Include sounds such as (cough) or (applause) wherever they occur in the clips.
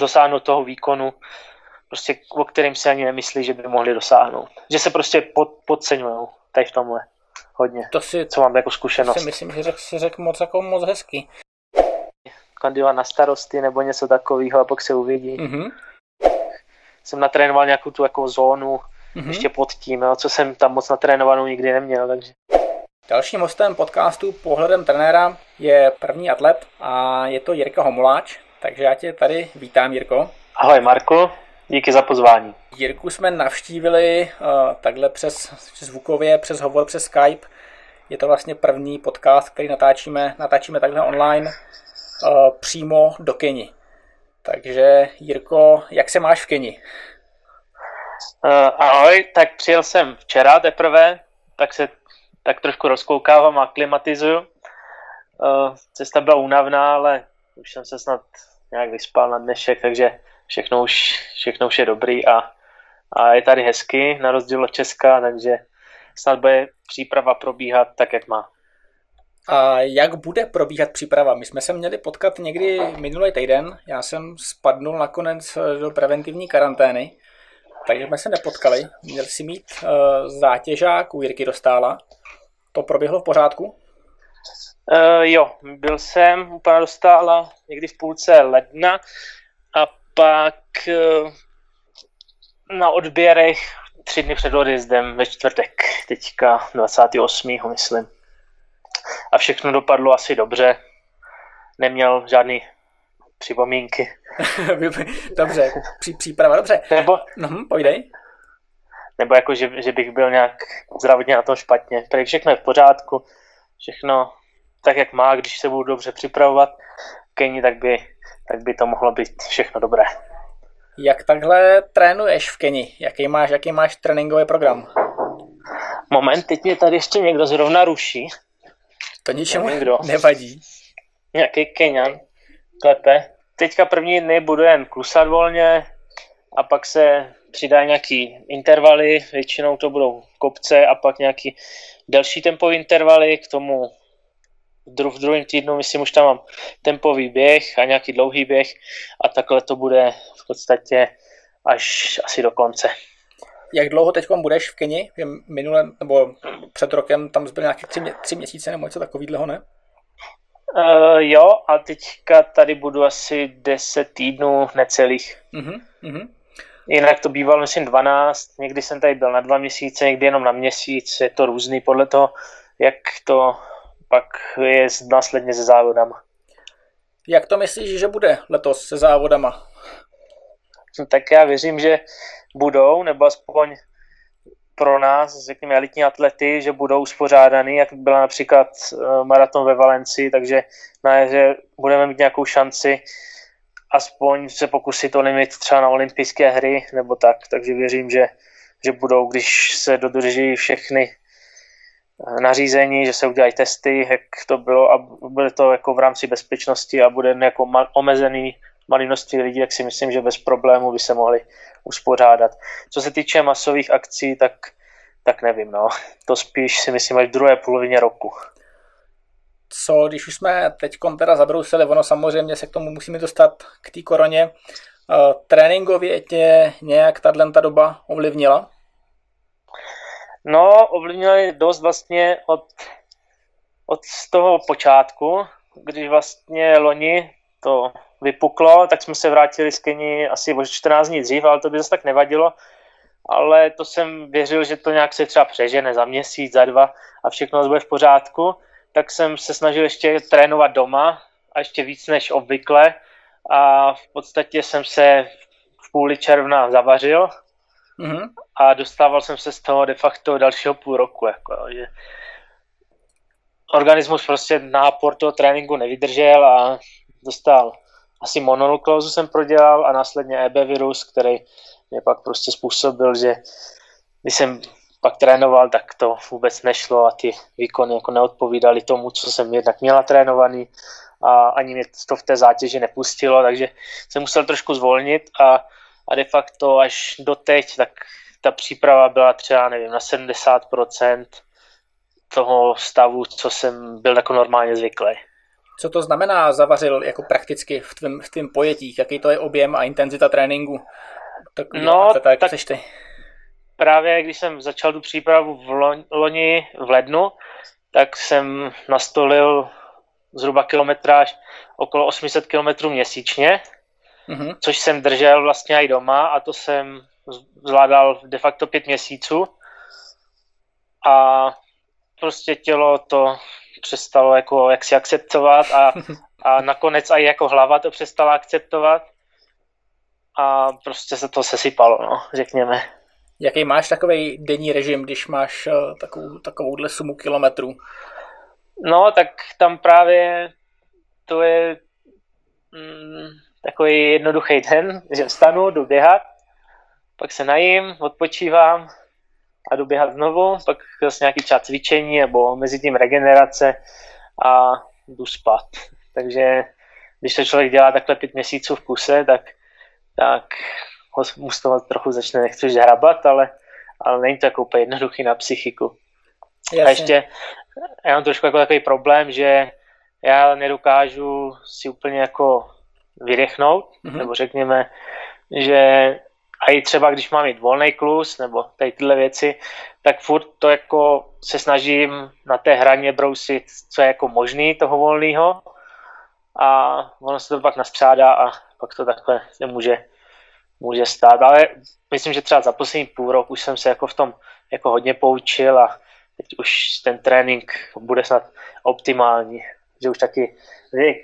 dosáhnout toho výkonu, prostě, o kterým si ani nemyslí, že by mohli dosáhnout. Že se prostě pod, podceňují tady v tomhle hodně. To si, co mám jako zkušenost. To si myslím, že řek, si řekl moc jako moc hezky. Kandidovat na starosty nebo něco takového a pak se uvidí. Mm-hmm. Jsem natrénoval nějakou tu jako zónu mm-hmm. ještě pod tím, jo, co jsem tam moc natrénovanou nikdy neměl, takže. Dalším hostem podcastu Pohledem trenéra je první atlet a je to Jirka Homuláč, takže já tě tady vítám, Jirko. Ahoj Marko, díky za pozvání. Jirku jsme navštívili uh, takhle přes zvukově, přes hovor, přes Skype. Je to vlastně první podcast, který natáčíme, natáčíme takhle online uh, přímo do Keni. Takže Jirko, jak se máš v Keni? Uh, ahoj, tak přijel jsem včera teprve, tak se tak trošku rozkoukávám a klimatizuju. Uh, cesta byla únavná, ale už jsem se snad nějak vyspal na dnešek, takže všechno už, všechno už je dobrý a, a je tady hezky, na rozdíl od Česka, takže snad bude příprava probíhat tak, jak má. A jak bude probíhat příprava? My jsme se měli potkat někdy minulý týden, já jsem spadnul nakonec do preventivní karantény, takže jsme se nepotkali. Měl si mít uh, zátěžák u Jirky Dostála. To proběhlo v pořádku? Uh, jo, byl jsem u pana Dostála někdy v půlce ledna a pak uh, na odběrech tři dny před odjezdem ve čtvrtek, teďka 28. myslím. A všechno dopadlo asi dobře. Neměl žádný připomínky. (laughs) dobře, Pří, příprava, dobře. Nebo, uh-huh, pojdej. Nebo jako, že, že bych byl nějak zdravotně na tom špatně. Tady všechno je v pořádku, všechno tak, jak má, když se budu dobře připravovat Keni, tak by, tak by to mohlo být všechno dobré. Jak takhle trénuješ v Keni? Jaký máš, jaký máš tréninkový program? Moment, teď mě tady ještě někdo zrovna ruší. To ničemu někdo. nevadí. Nějaký Kenian klepe. Teďka první dny budu jen klusat volně a pak se přidá nějaký intervaly, většinou to budou kopce a pak nějaký delší tempový intervaly, k tomu v druhém týdnu, myslím, už tam mám tempový běh a nějaký dlouhý běh a takhle to bude v podstatě až asi do konce. Jak dlouho teď budeš v Keni? Minule, nebo před rokem tam zbyly nějaké tři, tři měsíce nebo něco takového, ne? Uh, jo, a teďka tady budu asi 10 týdnů necelých. Uh-huh, uh-huh. Jinak to bývalo, myslím, 12, někdy jsem tady byl na dva měsíce, někdy jenom na měsíc, je to různý podle toho, jak to pak je následně se závodama. Jak to myslíš, že bude letos se závodama? No, tak já věřím, že budou, nebo aspoň pro nás, řekněme, elitní atlety, že budou uspořádaný, jak byla například eh, maraton ve Valencii, takže na jaře budeme mít nějakou šanci aspoň se pokusit o limit třeba na olympijské hry nebo tak, takže věřím, že, že budou, když se dodrží všechny eh, nařízení, že se udělají testy, jak to bylo a bude to jako v rámci bezpečnosti a bude jako omezený malé množství lidí, jak si myslím, že bez problému by se mohli uspořádat. Co se týče masových akcí, tak, tak nevím, no. To spíš si myslím až v druhé polovině roku. Co, když už jsme teď teda zabrousili, ono samozřejmě se k tomu musíme dostat k té koroně. Uh, tréninkově tě nějak tato doba ovlivnila? No, ovlivnila dost vlastně od, od toho počátku, když vlastně loni to vypuklo, tak jsme se vrátili z Keni asi o 14 dní dřív, ale to by zase tak nevadilo. Ale to jsem věřil, že to nějak se třeba přežene za měsíc, za dva a všechno bude v pořádku. Tak jsem se snažil ještě trénovat doma a ještě víc než obvykle. A v podstatě jsem se v půli června zavařil mm-hmm. a dostával jsem se z toho de facto dalšího půl roku. Jako, že organismus prostě nápor toho tréninku nevydržel a dostal asi mononukleózu jsem prodělal a následně EB virus, který mě pak prostě způsobil, že když jsem pak trénoval, tak to vůbec nešlo a ty výkony jako neodpovídaly tomu, co jsem jednak měla trénovaný a ani mě to v té zátěži nepustilo, takže jsem musel trošku zvolnit a, a de facto až do teď, tak ta příprava byla třeba, nevím, na 70% toho stavu, co jsem byl jako normálně zvyklý. Co to znamená zavařil jako prakticky v tvém, v tvém pojetí? Jaký to je objem a intenzita tréninku? Tak, no, tak, tak ty? Právě když jsem začal tu přípravu v loni v lednu, tak jsem nastolil zhruba kilometráž okolo 800 km měsíčně, mm-hmm. což jsem držel vlastně i doma a to jsem zvládal de facto pět měsíců a prostě tělo to přestalo jako jak si akceptovat a, (laughs) a nakonec i jako hlava to přestala akceptovat a prostě se to sesypalo, no, řekněme. Jaký máš takový denní režim, když máš uh, takovou, takovouhle sumu kilometrů? No, tak tam právě to je mm, takový jednoduchý den, že vstanu, jdu běhat, pak se najím, odpočívám a jdu běhat znovu, pak zase nějaký čas cvičení nebo mezi tím regenerace a jdu spát. (laughs) Takže když to člověk dělá takhle pět měsíců v kuse, tak, tak mu z toho trochu začne nechci hrabat, ale, ale není to jako úplně jednoduchý na psychiku. Jasně. A ještě já mám trošku jako takový problém, že já nedokážu si úplně jako vydechnout, mm-hmm. nebo řekněme, že a i třeba když mám mít volný klus nebo tady tyhle věci, tak furt to jako se snažím na té hraně brousit, co je jako možný toho volného a ono se to pak naspřádá a pak to takhle nemůže může stát, ale myslím, že třeba za poslední půl rok už jsem se jako v tom jako hodně poučil a teď už ten trénink bude snad optimální, že už taky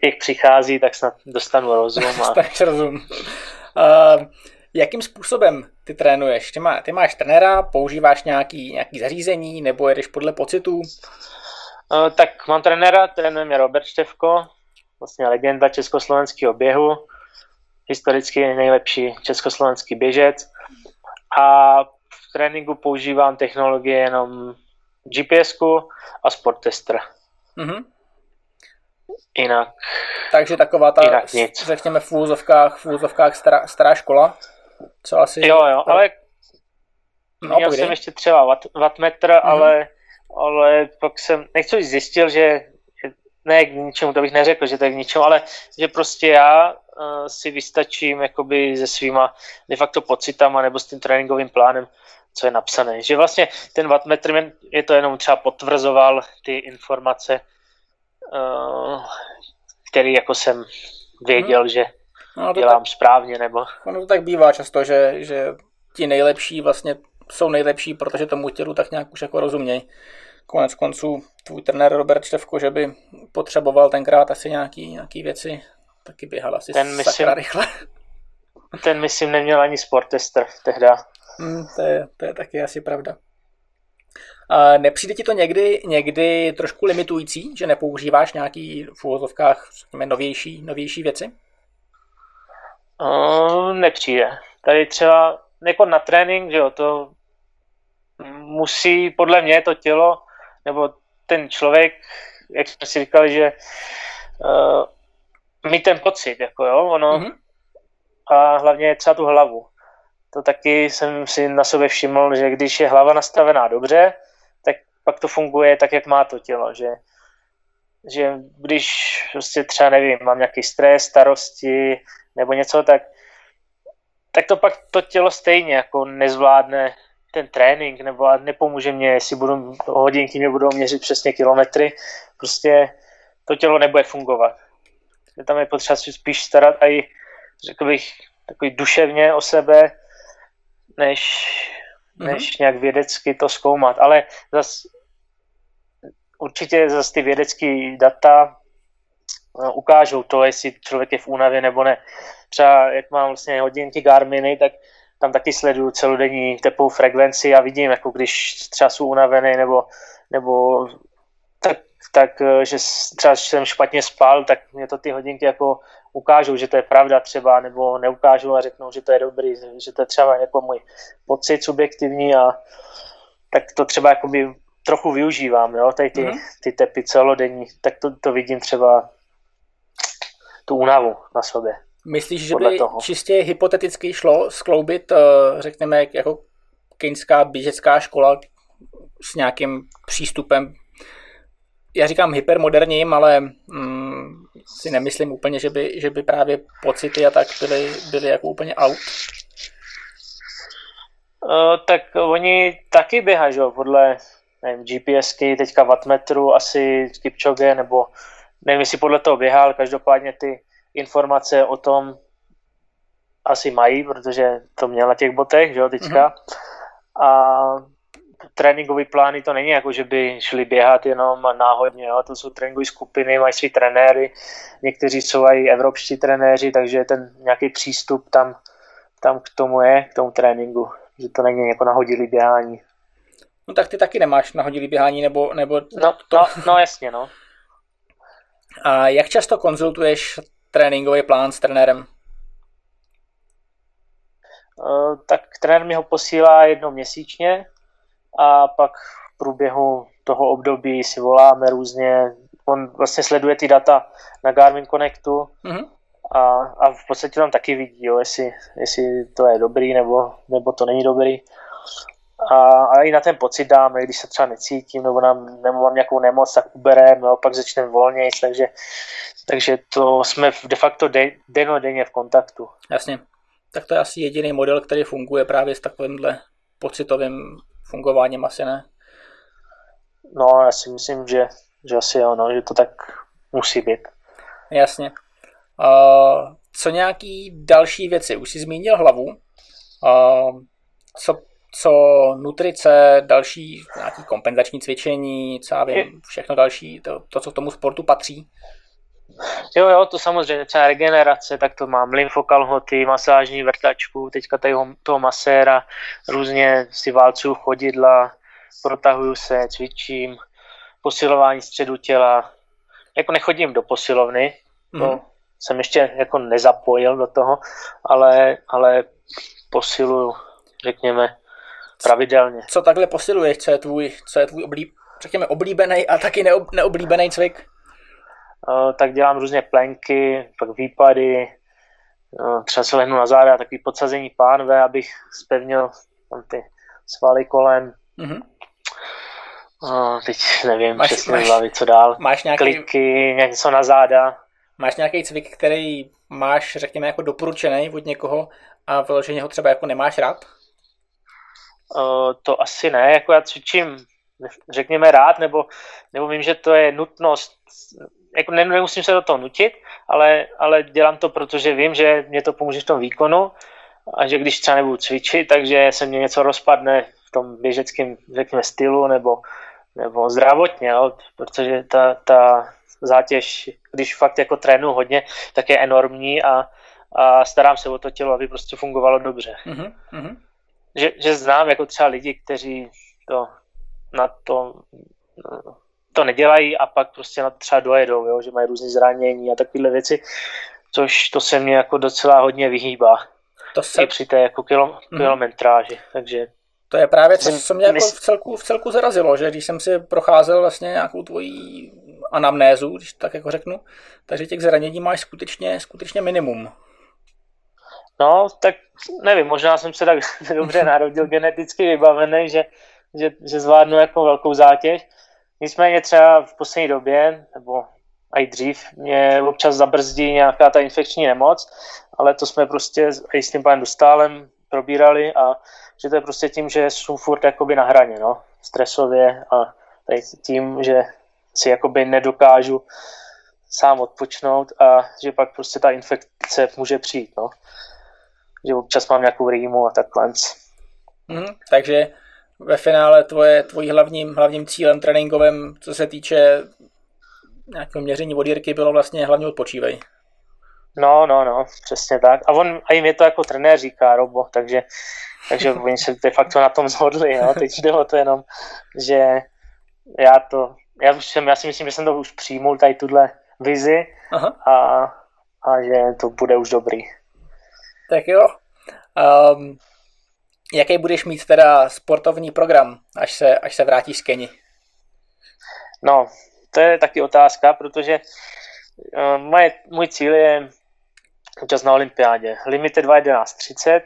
jak přichází, tak snad dostanu rozum. A... (laughs) tak rozum. Uh, jakým způsobem ty trénuješ? Ty, má, ty máš trenéra, používáš nějaký, nějaký zařízení nebo jedeš podle pocitů? Uh, tak mám trenéra, trénuje mě Robert Števko, vlastně legenda československého běhu historicky nejlepší československý běžec a v tréninku používám technologie jenom gps a Sportester. Mm-hmm. Jinak. Takže taková ta, jinak nic. řekněme, v úzovkách, v úzovkách stará, stará škola, co asi... Jo, jo, ale no, měl jsem ještě třeba watt, wattmetr, mm-hmm. ale, ale pak jsem, nechci zjistil, že ne k ničemu, to bych neřekl, že to je k ničemu, ale že prostě já si vystačím jakoby se svýma de facto pocitama nebo s tím tréninkovým plánem, co je napsané. Že vlastně ten wattmetr je to jenom třeba potvrzoval ty informace, který jako jsem věděl, hmm. že no, to dělám tak, správně, nebo... Ono to tak bývá často, že, že ti nejlepší vlastně jsou nejlepší, protože tomu tělu tak nějak už jako rozumějí. Konec konců tvůj trenér Robert Števko, že by potřeboval tenkrát asi nějaký, nějaký věci, taky běhal asi ten myslím, rychle. (laughs) Ten myslím neměl ani sportester tehda. Hmm, to, je, to je taky asi pravda. A nepřijde ti to někdy, někdy trošku limitující, že nepoužíváš nějaký v úvozovkách novější, novější věci? Uh, nepřijde. Tady třeba jako na trénink, že jo, to musí podle mě to tělo nebo ten člověk, jak jsme si říkali, že uh, mít ten pocit, jako jo, ono, mm-hmm. a hlavně třeba tu hlavu. To taky jsem si na sobě všiml, že když je hlava nastavená dobře, tak pak to funguje tak, jak má to tělo, že, že když prostě třeba nevím, mám nějaký stres, starosti nebo něco, tak, tak to pak to tělo stejně jako nezvládne ten trénink, nebo a nepomůže mě, jestli budu, hodinky mě budou měřit přesně kilometry, prostě to tělo nebude fungovat. Tam je potřeba si spíš starat i, řekl bych, takový duševně o sebe, než, mm-hmm. než nějak vědecky to zkoumat. Ale zas, určitě zase ty vědecké data no, ukážou to, jestli člověk je v únavě nebo ne. Třeba jak mám vlastně hodinky Garminy, tak tam taky sleduju celodenní tepovou frekvenci a vidím, jako když třeba jsou unavený nebo, nebo tak, eh, že třeba jsem špatně spal, tak mě to ty hodinky jako ukážou, že to je pravda třeba, nebo neukážou a řeknou, že to je dobrý, že to je třeba jako můj pocit subjektivní a tak to třeba jakoby trochu využívám, jo, tady ty, mm-hmm. ty tepy celodenní, tak to, to vidím třeba tu únavu na sobě. Myslíš, že by toho. čistě hypoteticky šlo skloubit, eh, řekněme, jako keňská běžecká škola s nějakým přístupem, já říkám hypermoderním, ale mm, si nemyslím úplně, že by, že by právě pocity a tak byly, byly jako úplně out. Uh, tak oni taky běhají, že podle nevím, GPSky, teďka wattmetru asi Kipchoge, nebo nevím, jestli podle toho běhal, každopádně ty informace o tom asi mají, protože to měl na těch botech, že jo, teďka. Mm-hmm. A tréninkové plány to není jako, že by šli běhat jenom náhodně, jo? to jsou tréninkové skupiny, mají svý trenéry, někteří jsou i evropští trenéři, takže ten nějaký přístup tam, tam k tomu je, k tomu tréninku, že to není jako nahodilý běhání. No tak ty taky nemáš nahodilý běhání, nebo, nebo no, to... no, no jasně, no. A jak často konzultuješ tréninkový plán s trenérem? Uh, tak trenér mi ho posílá jednou měsíčně, a pak v průběhu toho období si voláme různě, on vlastně sleduje ty data na Garmin Connectu mm-hmm. a, a v podstatě tam taky vidí, jo, jestli, jestli to je dobrý nebo, nebo to není dobrý. A, a i na ten pocit dáme, když se třeba necítím nebo, nám, nebo mám nějakou nemoc, tak ubereme, pak začneme volněji, takže, takže to jsme de facto de, denně v kontaktu. Jasně. Tak to je asi jediný model, který funguje právě s takovýmhle pocitovým fungováním asi ne. No, já si myslím, že, že asi jo, no, že to tak musí být. Jasně. Uh, co nějaký další věci? Už jsi zmínil hlavu. Uh, co, co nutrice, další nějaký kompenzační cvičení, co já vím, všechno další, to, to, co k tomu sportu patří? Jo, jo, to samozřejmě, třeba regenerace, tak to mám lymfokalhoty, masážní vrtačku, teďka tady toho maséra, různě si válcuju chodidla, protahuju se, cvičím, posilování středu těla. Jako nechodím do posilovny, mm. to jsem ještě jako nezapojil do toho, ale, ale posiluju, řekněme, pravidelně. Co takhle posiluješ, co je tvůj, co je tvůj oblíb, řekněme, oblíbený a taky neob, neoblíbený cvik? Eh, tak dělám různě plenky, pak výpady, eh, třeba se lehnu na záda, takový podsazení pánve, abych spevnil tam ty svaly kolem. Mm-hmm. teď nevím máš, přesně máš, hlavy, co dál. Máš nějaký... Kliky, něco na záda. Máš nějaký cvik, který máš, řekněme, jako doporučený od někoho a vyloženě ho třeba jako nemáš rád? Uh, to asi ne, jako já cvičím, řekněme rád, nebo, nebo vím, že to je nutnost jako nemusím se do toho nutit, ale, ale dělám to, protože vím, že mě to pomůže v tom výkonu a že když třeba nebudu cvičit, takže se mě něco rozpadne v tom běžeckém, řekněme, stylu nebo, nebo zdravotně, jo, protože ta, ta zátěž, když fakt jako trénu hodně, tak je enormní a, a starám se o to tělo, aby prostě fungovalo dobře. Mm-hmm. Že, že znám jako třeba lidi, kteří to na to to nedělají a pak prostě na třeba dojedou, jo, že mají různé zranění a takovéhle věci, což to se mě jako docela hodně vyhýbá. To se... I při té jako kilo, mhm. kilometráži, mm. takže to je právě to, co mě jako v, celku, v celku zarazilo, že když jsem si procházel vlastně nějakou tvojí anamnézu, když tak jako řeknu, takže těch zranění máš skutečně, skutečně minimum. No, tak nevím, možná jsem se tak (laughs) dobře narodil (laughs) geneticky vybavený, že, že, že zvládnu jako velkou zátěž, Nicméně třeba v poslední době, nebo i dřív, mě občas zabrzdí nějaká ta infekční nemoc, ale to jsme prostě i s tím panem Dostálem probírali a že to je prostě tím, že jsou furt jakoby na hraně, no, stresově a tady tím, že si jakoby nedokážu sám odpočnout a že pak prostě ta infekce může přijít, no. Že občas mám nějakou rýmu a takhle. Mm, takže ve finále tvoje, tvojí hlavním, hlavním cílem tréninkovým, co se týče nějakého měření vodírky, bylo vlastně hlavně odpočívej. No, no, no, přesně tak. A on, a jim je to jako trenér říká, Robo, takže, takže (laughs) oni se de facto na tom zhodli, no. teď jde o to jenom, že já to, já, už jsem, já si myslím, že jsem to už přijmul, tady tuhle vizi Aha. a, a že to bude už dobrý. Tak jo. Um, Jaký budeš mít teda sportovní program, až se, až se vrátíš z Keni? No, to je taky otázka, protože uh, moje, můj cíl je účast na olympiádě. Limit je 2.11.30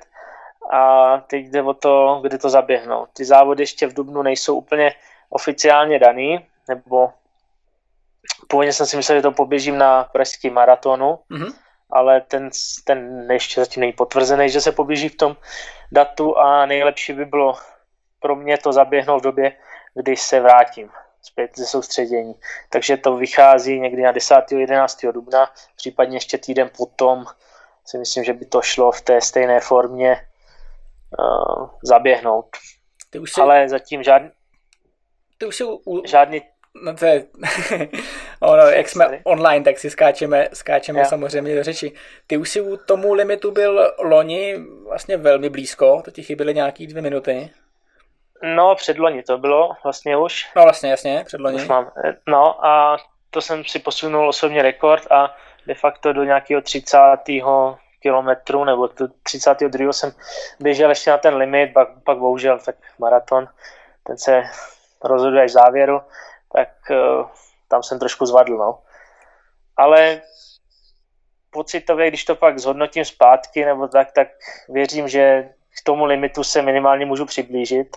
a teď jde o to, kde to zaběhnout. Ty závody ještě v Dubnu nejsou úplně oficiálně daný, nebo původně jsem si myslel, že to poběžím na pražský maratonu, Mhm. Ale ten, ten ještě zatím není potvrzený, že se poběží v tom datu a nejlepší by bylo pro mě to zaběhnout v době, kdy se vrátím zpět ze soustředění. Takže to vychází někdy na 10. 11. dubna, případně ještě týden potom si myslím, že by to šlo v té stejné formě uh, zaběhnout. Ty už si, Ale zatím žádný, ty už si u, žádný no to je, (laughs) ono, jak jsme online, tak si skáčeme, skáčeme Jo. samozřejmě do řeči. Ty už si u tomu limitu byl loni vlastně velmi blízko, to ti chyběly nějaký dvě minuty. No, předloni to bylo vlastně už. No vlastně, jasně, předloni. Už mám. No a to jsem si posunul osobně rekord a de facto do nějakého 30. kilometru nebo do 32. jsem běžel ještě na ten limit, pak, pak bohužel tak maraton, ten se rozhoduje až v závěru, tak uh, tam jsem trošku zvadl, no. Ale pocitově, když to pak zhodnotím zpátky nebo tak, tak věřím, že k tomu limitu se minimálně můžu přiblížit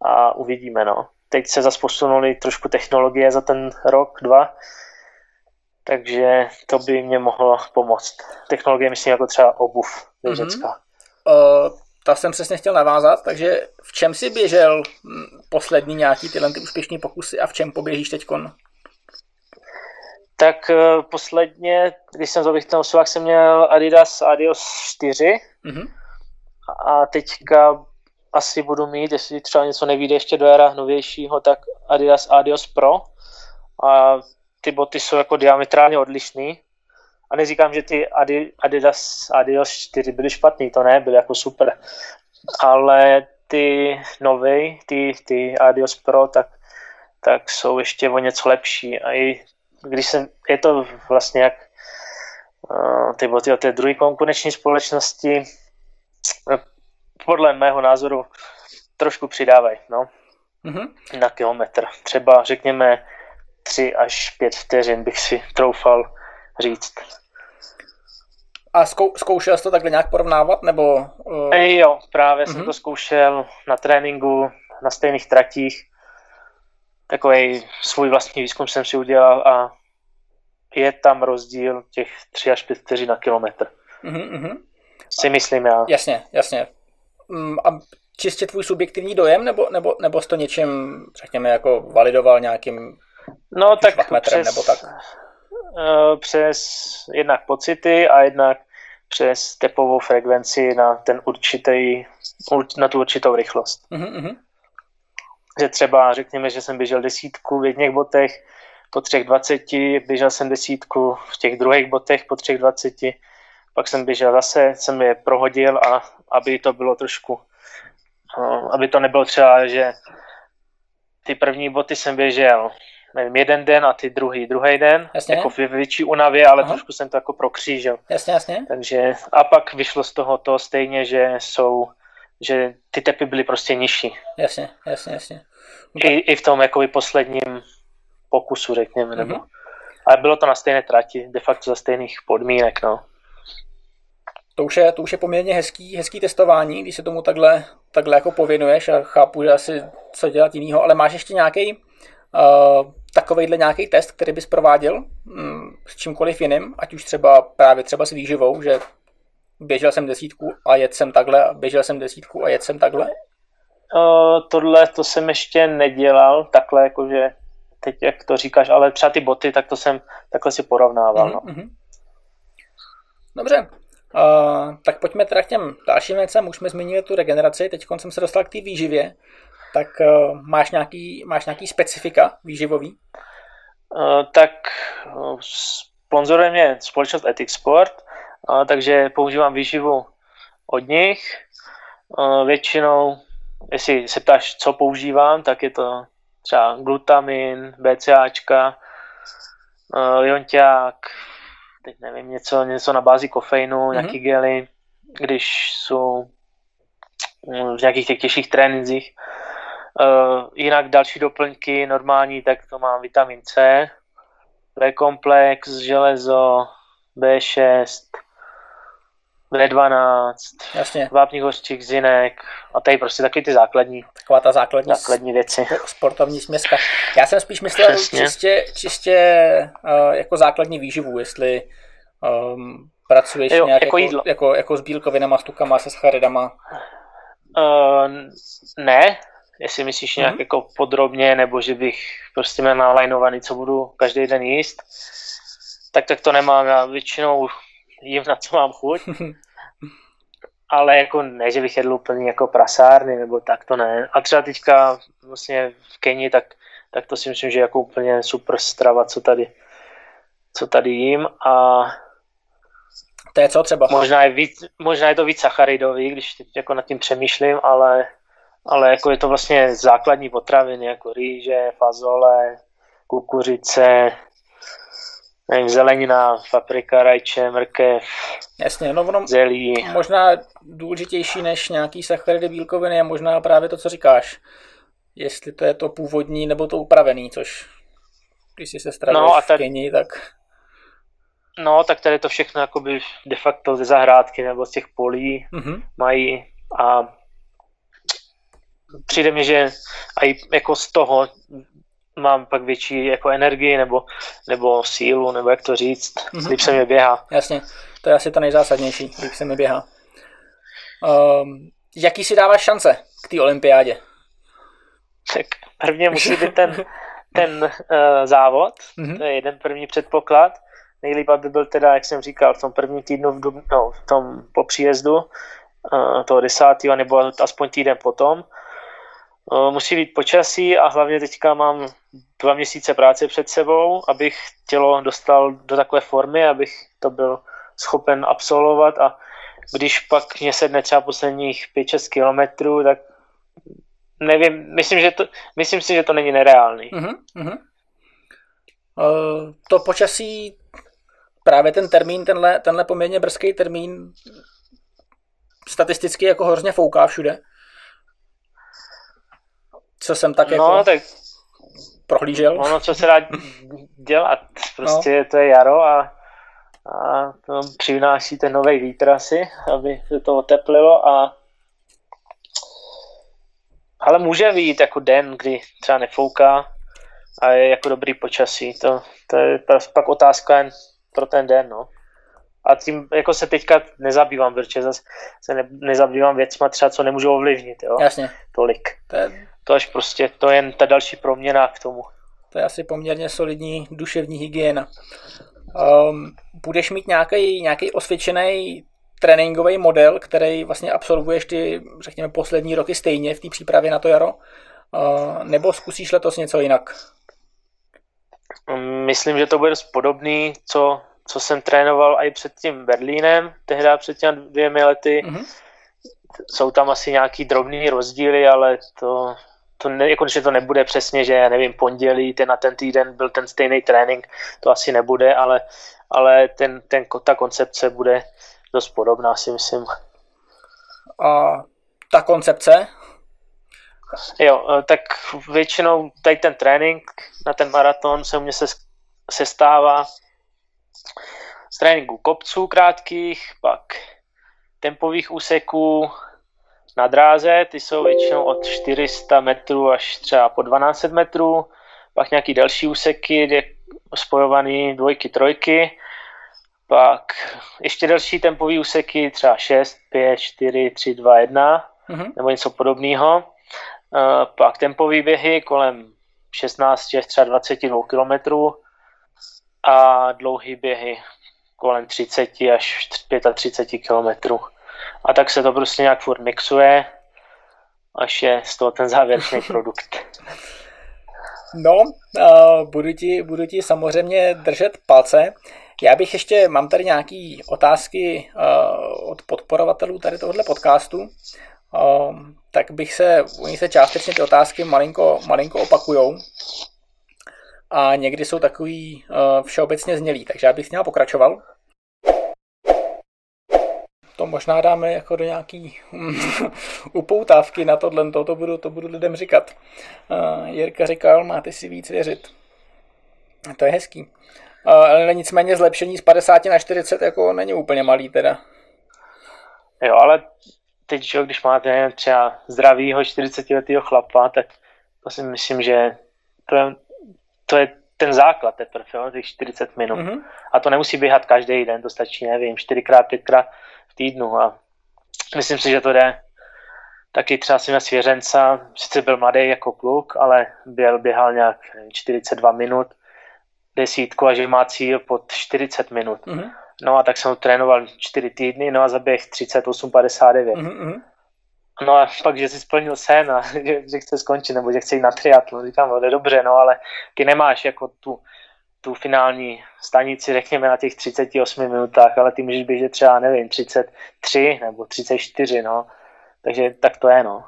a uvidíme, no. Teď se zase posunuly trošku technologie za ten rok, dva, takže to by mě mohlo pomoct. Technologie myslím jako třeba obuv běžecká. Uh, ta jsem přesně chtěl navázat, takže v čem si běžel mm, poslední nějaký tyhle ty úspěšný pokusy a v čem poběžíš teďkon? Tak uh, posledně, když jsem zaběhl ten osuvák, jsem měl Adidas Adios 4 Mhm. a teďka asi budu mít, jestli třeba něco nevíde ještě do jara novějšího, tak Adidas Adios Pro a ty boty jsou jako diametrálně odlišný a neříkám, že ty Adi, Adidas Adios 4 byly špatný, to ne, byly jako super, ale ty nové, ty, ty Adios Pro, tak, tak jsou ještě o něco lepší a i když jsem, je to vlastně jak uh, ty boty od té druhé konkurenční společnosti, podle mého názoru trošku přidávají no, Mhm. na kilometr. Třeba řekněme 3 až 5 vteřin bych si troufal říct. A zkou, zkoušel jsi to takhle nějak porovnávat, nebo... Uh, Ej, jo, právě jsem Mhm. to zkoušel na tréninku, na stejných tratích. Takový svůj vlastní výzkum jsem si udělal a je tam rozdíl těch 3 až 5 vteřin na kilometr. mhm, mhm. Si myslím já. Jasně, jasně. Mm, A čistě tvůj subjektivní dojem, nebo, nebo, nebo jsi to něčím, řekněme, jako validoval nějakým No tak přes, nebo tak? Eh, přes jednak pocity a jednak přes tepovou frekvenci na ten určitý, ur- na tu určitou rychlost. Mhm, mhm. Že třeba řekněme, že jsem běžel desítku v jedných botech po třech dvaceti, běžel jsem desítku v těch druhých botech po třech dvaceti, pak jsem běžel zase, jsem je prohodil a aby to bylo trošku, eh, aby to nebylo třeba, že ty první boty jsem běžel nevím, jeden den a ty druhý druhý den, Jasně. jako ve větší únavě, ale Aha. trošku jsem to jako prokřížil. Jasně, jasně. Takže a pak vyšlo z toho to stejně, že jsou, že ty tepy byly prostě nižší. Jasně, jasně, jasně. I, i v tom jakoby posledním pokusu, řekněme, nebo. Mhm. Ale bylo to na stejné trati, de facto za stejných podmínek, no. To už je, to už je poměrně hezký, hezký testování, když se tomu takhle, takhle jako pověnuješ a chápu, že asi co dělat jinýho, ale máš ještě nějaký uh, takovejhle nějaký test, který bys prováděl mm, s čímkoliv jiným, ať už třeba právě třeba s výživou, že běžel jsem desítku a jet jsem takhle, a běžel jsem desítku a jet jsem takhle. Uh, tohle to jsem ještě nedělal, takhle jakože teď jak to říkáš, ale třeba ty boty, tak to jsem takhle si porovnával, no. Mhm, mhm. Dobře, uh, tak pojďme teda k těm dalším věcem. Už jsme zmínili tu regeneraci, teď jsem se dostal k té výživě. Tak uh, máš, nějaký, máš nějaký specifika výživový? Uh, tak uh, sponzoruje mě společnost Ethic Sport, uh, takže používám výživu od nich. Uh, většinou, jestli se ptáš, co používám, tak je to třeba glutamin, BCAčka, uh, jonťák, teď nevím, něco, něco na bázi kofeinu, mm-hmm. nějaký gely, když jsou mm, v nějakých těch těžších trénincích. Uh, jinak další doplňky normální, tak to mám vitamin C, B-komplex, železo, B6, V12, Jasně. vápný hořčík, zinek a tady prostě taky ty základní, Taková ta základní základní věci. (laughs) sportovní směska. Já jsem spíš myslel Přesně. čistě, čistě uh, jako základní výživu, jestli um, pracuješ Jo, nějak jako jako, jídlo. jako, jako s bílkovinama, s tukama, se sacharidama. Uh, ne, jestli myslíš nějak Mhm. jako podrobně, nebo že bych prostě měl nalajnovaný, co budu každý den jíst, tak tak to nemám. Já většinou jím na co mám chuť, (laughs) ale jako ne, že bych jedl úplně jako prasárny, nebo tak to ne. A třeba teďka vlastně v Keni, tak, tak to si myslím, že je jako úplně super strava, co tady, co tady jím a To je co třeba? Možná je, víc, možná je to víc sacharidový, když teď jako nad tím přemýšlím, ale, ale jako je to vlastně základní potraviny, jako rýže, fazole, kukuřice, nevím, zelenina, paprika, rajče, mrkev, Jasně, no ono zelí. možná důležitější než nějaký sacharidy bílkoviny je možná právě to, co říkáš. Jestli to je to původní nebo to upravený, což když si se stravuješ No a v tady- Keni, tak No, tak tady to všechno jakoby de facto ze zahrádky nebo z těch polí mhm. mají a přijde mi, že i jako z toho mám pak větší jako energii nebo, nebo sílu, nebo jak to říct, Mhm. mm-hmm. líp se mi běhá. Jasně, to je asi to nejzásadnější, když se mi běhá. Um, jaký si dáváš šance k té olympiádě? Tak prvně musí být ten, (laughs) ten uh, závod, Mhm. to je jeden první předpoklad. Nejlíp, aby byl teda, jak jsem říkal, v tom prvním týdnu, v, dub, no, v tom po příjezdu uh, toho desátého, nebo aspoň týden potom. Uh, musí být počasí a hlavně teďka mám dva měsíce práce před sebou, abych tělo dostal do takové formy, abych to byl schopen absolvovat a když pak mě sedne třeba posledních 5-6 kilometrů, tak nevím, myslím, že to, myslím si, že to není nereálný. Mhm, mhm. Uh, to počasí, právě ten termín, tenhle, tenhle poměrně brzký termín, statisticky jako hrozně fouká všude. Co jsem tak jako No, tak prohlížel. ono, co se dá dělat, prostě no. to je jaro a, a to přináší ten nový vítr asi, aby se to oteplilo a ale může být jako den, kdy třeba nefouká a je jako dobrý počasí. To, to je pak otázka jen pro ten den, no. A tím jako se teďka nezabývám, protože zase se ne, nezabývám věcma třeba, co nemůžu ovlivnit, jo, Jasně, tolik. to je, To až prostě, to je jen ta další proměna k tomu. to je asi poměrně solidní duševní hygiena. Um, budeš mít nějaký, nějaký osvědčený tréninkový model, který vlastně absolvuješ ty, řekněme, poslední roky stejně v té přípravě na to jaro? Uh, nebo zkusíš letos něco jinak? Myslím, že to bude dost podobný, co, co jsem trénoval i před tím Berlínem, tehdy před těmi dvěmi lety. Mhm. Jsou tam asi nějaký drobný rozdíly, ale to, to ne, jako, že to nebude přesně, že já nevím, pondělí, ten na ten týden byl ten stejný trénink, to asi nebude, ale, ale ten, ten, ta koncepce bude dost podobná, si myslím. A ta koncepce? Jo, eh, tak většinou tady ten trénink na ten maraton se u mě se, se stává z tréninku kopců krátkých, pak tempových úseků na dráze, ty jsou většinou od 400 metrů až třeba po 1200 metrů, pak nějaký další úseky, kde spojovaný dvojky, trojky, pak ještě další tempový úseky, třeba 6, 5, 4, 3, 2, 1, Mhm. nebo něco podobného. Uh, pak tempový běhy kolem 16 až třeba 22 km a dlouhý běhy kolem 30 až 35 km. A tak se to prostě nějak furt mixuje, až je z toho ten závěrečný (laughs) produkt. No, uh, budu, ti, budu ti samozřejmě držet palce. Já bych ještě, mám tady nějaké otázky uh, od podporovatelů tady tohohle podcastu, uh, tak bych se, oni se částečně ty otázky malinko, malinko opakujou a někdy jsou takový uh, všeobecně znělý, takže já bych s pokračoval. Možná dáme jako do nějaký (laughs) upoutávky na tohle, to, to, budu, to budu lidem říkat. Uh, Jirka říkal, máte si víc věřit. To je hezký. Uh, ale nicméně zlepšení z 50 na 40 jako není úplně malý teda. Jo, ale teď, že, když máte nevím, třeba zdravýho 40 letého chlapa, tak to si myslím, že to je, to je ten základ teprve, jo, těch 40 minut. Mm-hmm. A to nemusí běhat každý den, to stačí, nevím, 4x, 5x v týdnu a myslím si, že to jde. Taky třeba jsem svěřenca, sice byl mladý jako kluk, ale byl, běhal nějak 42 minut, desítku a že má cíl pod 40 minut. Mm-hmm. No a tak jsem ho trénoval 4 týdny, no a zaběh 38,59. Mm-hmm. No a pak, že si splnil sen a (laughs) že, že chce skončit, nebo že chce jít na triatlon, říkám, no, dobře, no ale ty nemáš jako tu, tu finální stanici, řekněme, na těch 38 minutách, ale ty můžeš běžet třeba, nevím, 33 nebo 34, no. Takže tak to je, no.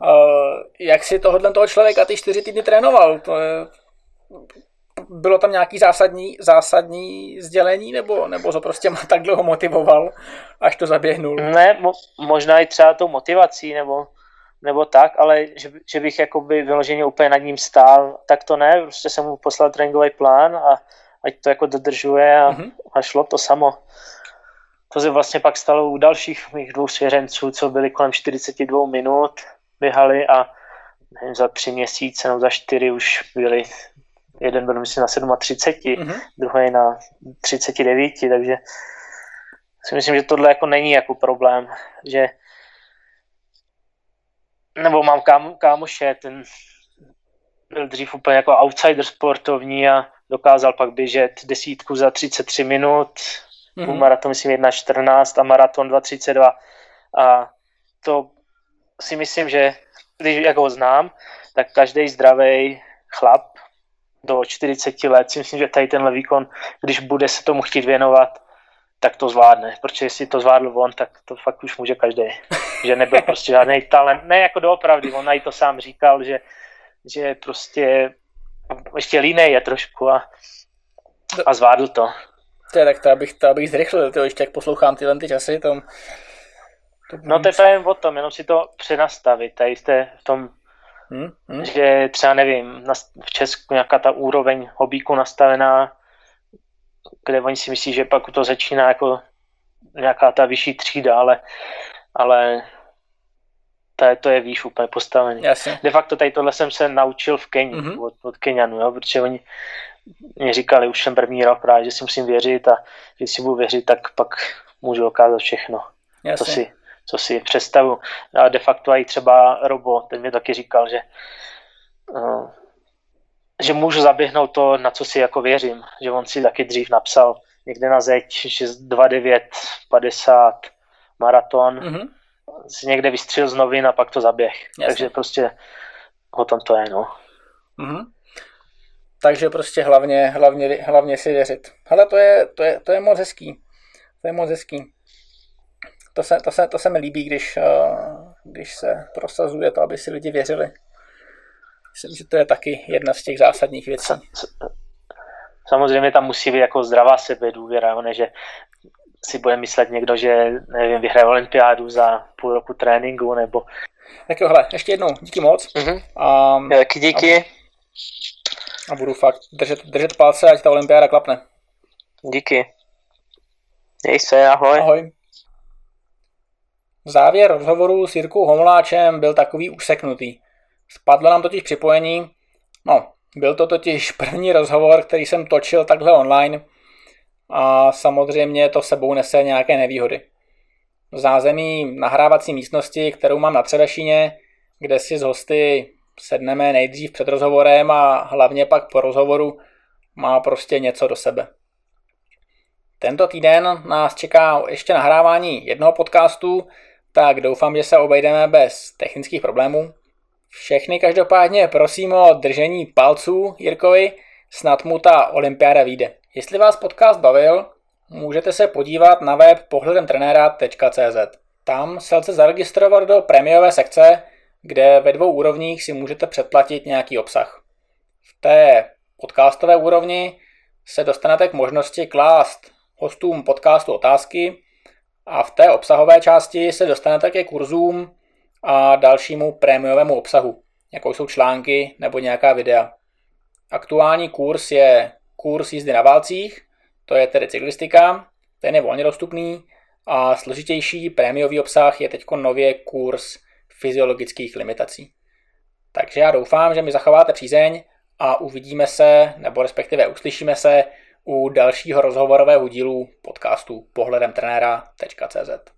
Uh, jak si tohohle toho člověka ty čtyři týdny trénoval? To je... Bylo tam nějaký zásadní, zásadní sdělení, nebo, nebo to prostě má tak dlouho motivoval, až to zaběhnul? Ne, mo- možná i třeba tou motivací, nebo, nebo tak, ale že, že bych jakoby vyloženě úplně nad ním stál, tak to ne, prostě jsem mu poslal tréninkový plán a ať to jako dodržuje a, mm-hmm. a šlo to samo. To se vlastně pak stalo u dalších mých dvou svěřenců, co byli kolem 42 minut, běhali a nevím, za tři měsíce nebo za čtyři už byli, jeden byl myslím na 37, mm-hmm. druhý na 39, takže si myslím, že tohle jako není jako problém, že nebo mám kámo, kámoše, ten byl dřív úplně jako outsider sportovní a dokázal pak běžet desítku za 33 minut, mm-hmm. maraton myslím 1.14 a maraton 2.32 a to si myslím, že když jak ho znám, tak každý zdravý chlap do 40 let si myslím, že tady tenhle výkon, když bude se tomu chtít věnovat, tak to zvládne, protože jestli to zvládl on, tak to fakt už může každý. (laughs) že nebyl prostě žádný talent, ne jako doopravdy, on i to sám říkal, že, že prostě ještě línej je trošku a, a zvládl to. To je tak to abych, to abych zrychlil, to ještě jak poslouchám tyhle ty časy, to, to No to je jen o tom, jenom si to přenastavit, tady jste v tom, hmm, hmm. že třeba nevím, v Česku nějaká ta úroveň hobíku nastavená, kde oni si myslí, že pak to začíná jako nějaká ta vyšší třída, ale, ale to, to je výš úplně postavený. Jasně. De facto tady tohle jsem se naučil v Keni, mm-hmm. od, od Kenianů, jo, protože oni mě říkali už jsem první rok právě, že si musím věřit a když si budu věřit, tak pak můžu dokázat všechno, co si, co si představu. A de facto i třeba Robo, ten mi taky říkal, že uh, že můžu zaběhnout to, na co si jako věřím, že on si taky dřív napsal někde na zeď 2.9, 50 maraton, mm-hmm. si někde vystřelil z novin a pak to zaběh. Jasně. Takže prostě o tom to je, no. Mm-hmm. Takže prostě hlavně, hlavně, hlavně si věřit. Ale to je, to, je, to je moc hezký. To je moc hezký. To se, to se, to se mi líbí, když, eh, když se prosazuje to, aby si lidi věřili. Myslím, že to je taky jedna z těch zásadních věcí. Samozřejmě tam musí být jako zdravá sebedůvěra, ne, že si bude myslet někdo, že nevím, vyhraje olympiádu za půl roku tréninku, nebo... Tak jo, hele, ještě jednou, díky moc. Mm-hmm. A, já taky díky. A, a budu fakt držet, držet palce, ať ta olympiáda klapne. Díky. Měj se, ahoj. Ahoj. Závěr rozhovoru s Jirkou Homoláčem byl takový useknutý. Spadlo nám totiž připojení, no, byl to totiž první rozhovor, který jsem točil takhle online a samozřejmě to sebou nese nějaké nevýhody. Zázemí nahrávací místnosti, kterou mám na Třebešíně, kde si s hosty sedneme nejdřív před rozhovorem a hlavně pak po rozhovoru, má prostě něco do sebe. Tento týden nás čeká ještě nahrávání jednoho podcastu, tak doufám, že se obejdeme bez technických problémů. Všechny každopádně prosím o držení palců Jirkovi, snad mu ta olympiáda vyjde. Jestli vás podcast bavil, můžete se podívat na web pohledemtrenéra.cz. Tam se lze zaregistrovat do prémiové sekce, kde ve dvou úrovních si můžete předplatit nějaký obsah. V té podcastové úrovni se dostanete k možnosti klást hostům podcastu otázky a v té obsahové části se dostanete ke kurzům a dalšímu prémiovému obsahu, jako jsou články nebo nějaká videa. Aktuální kurz je kurz jízdy na válcích, to je tedy cyklistika, ten je volně dostupný a složitější prémiový obsah je teď nově kurz fyziologických limitací. Takže já doufám, že mi zachováte přízeň a uvidíme se, nebo respektive uslyšíme se u dalšího rozhovorového dílu podcastu pohledem trenéra.cz.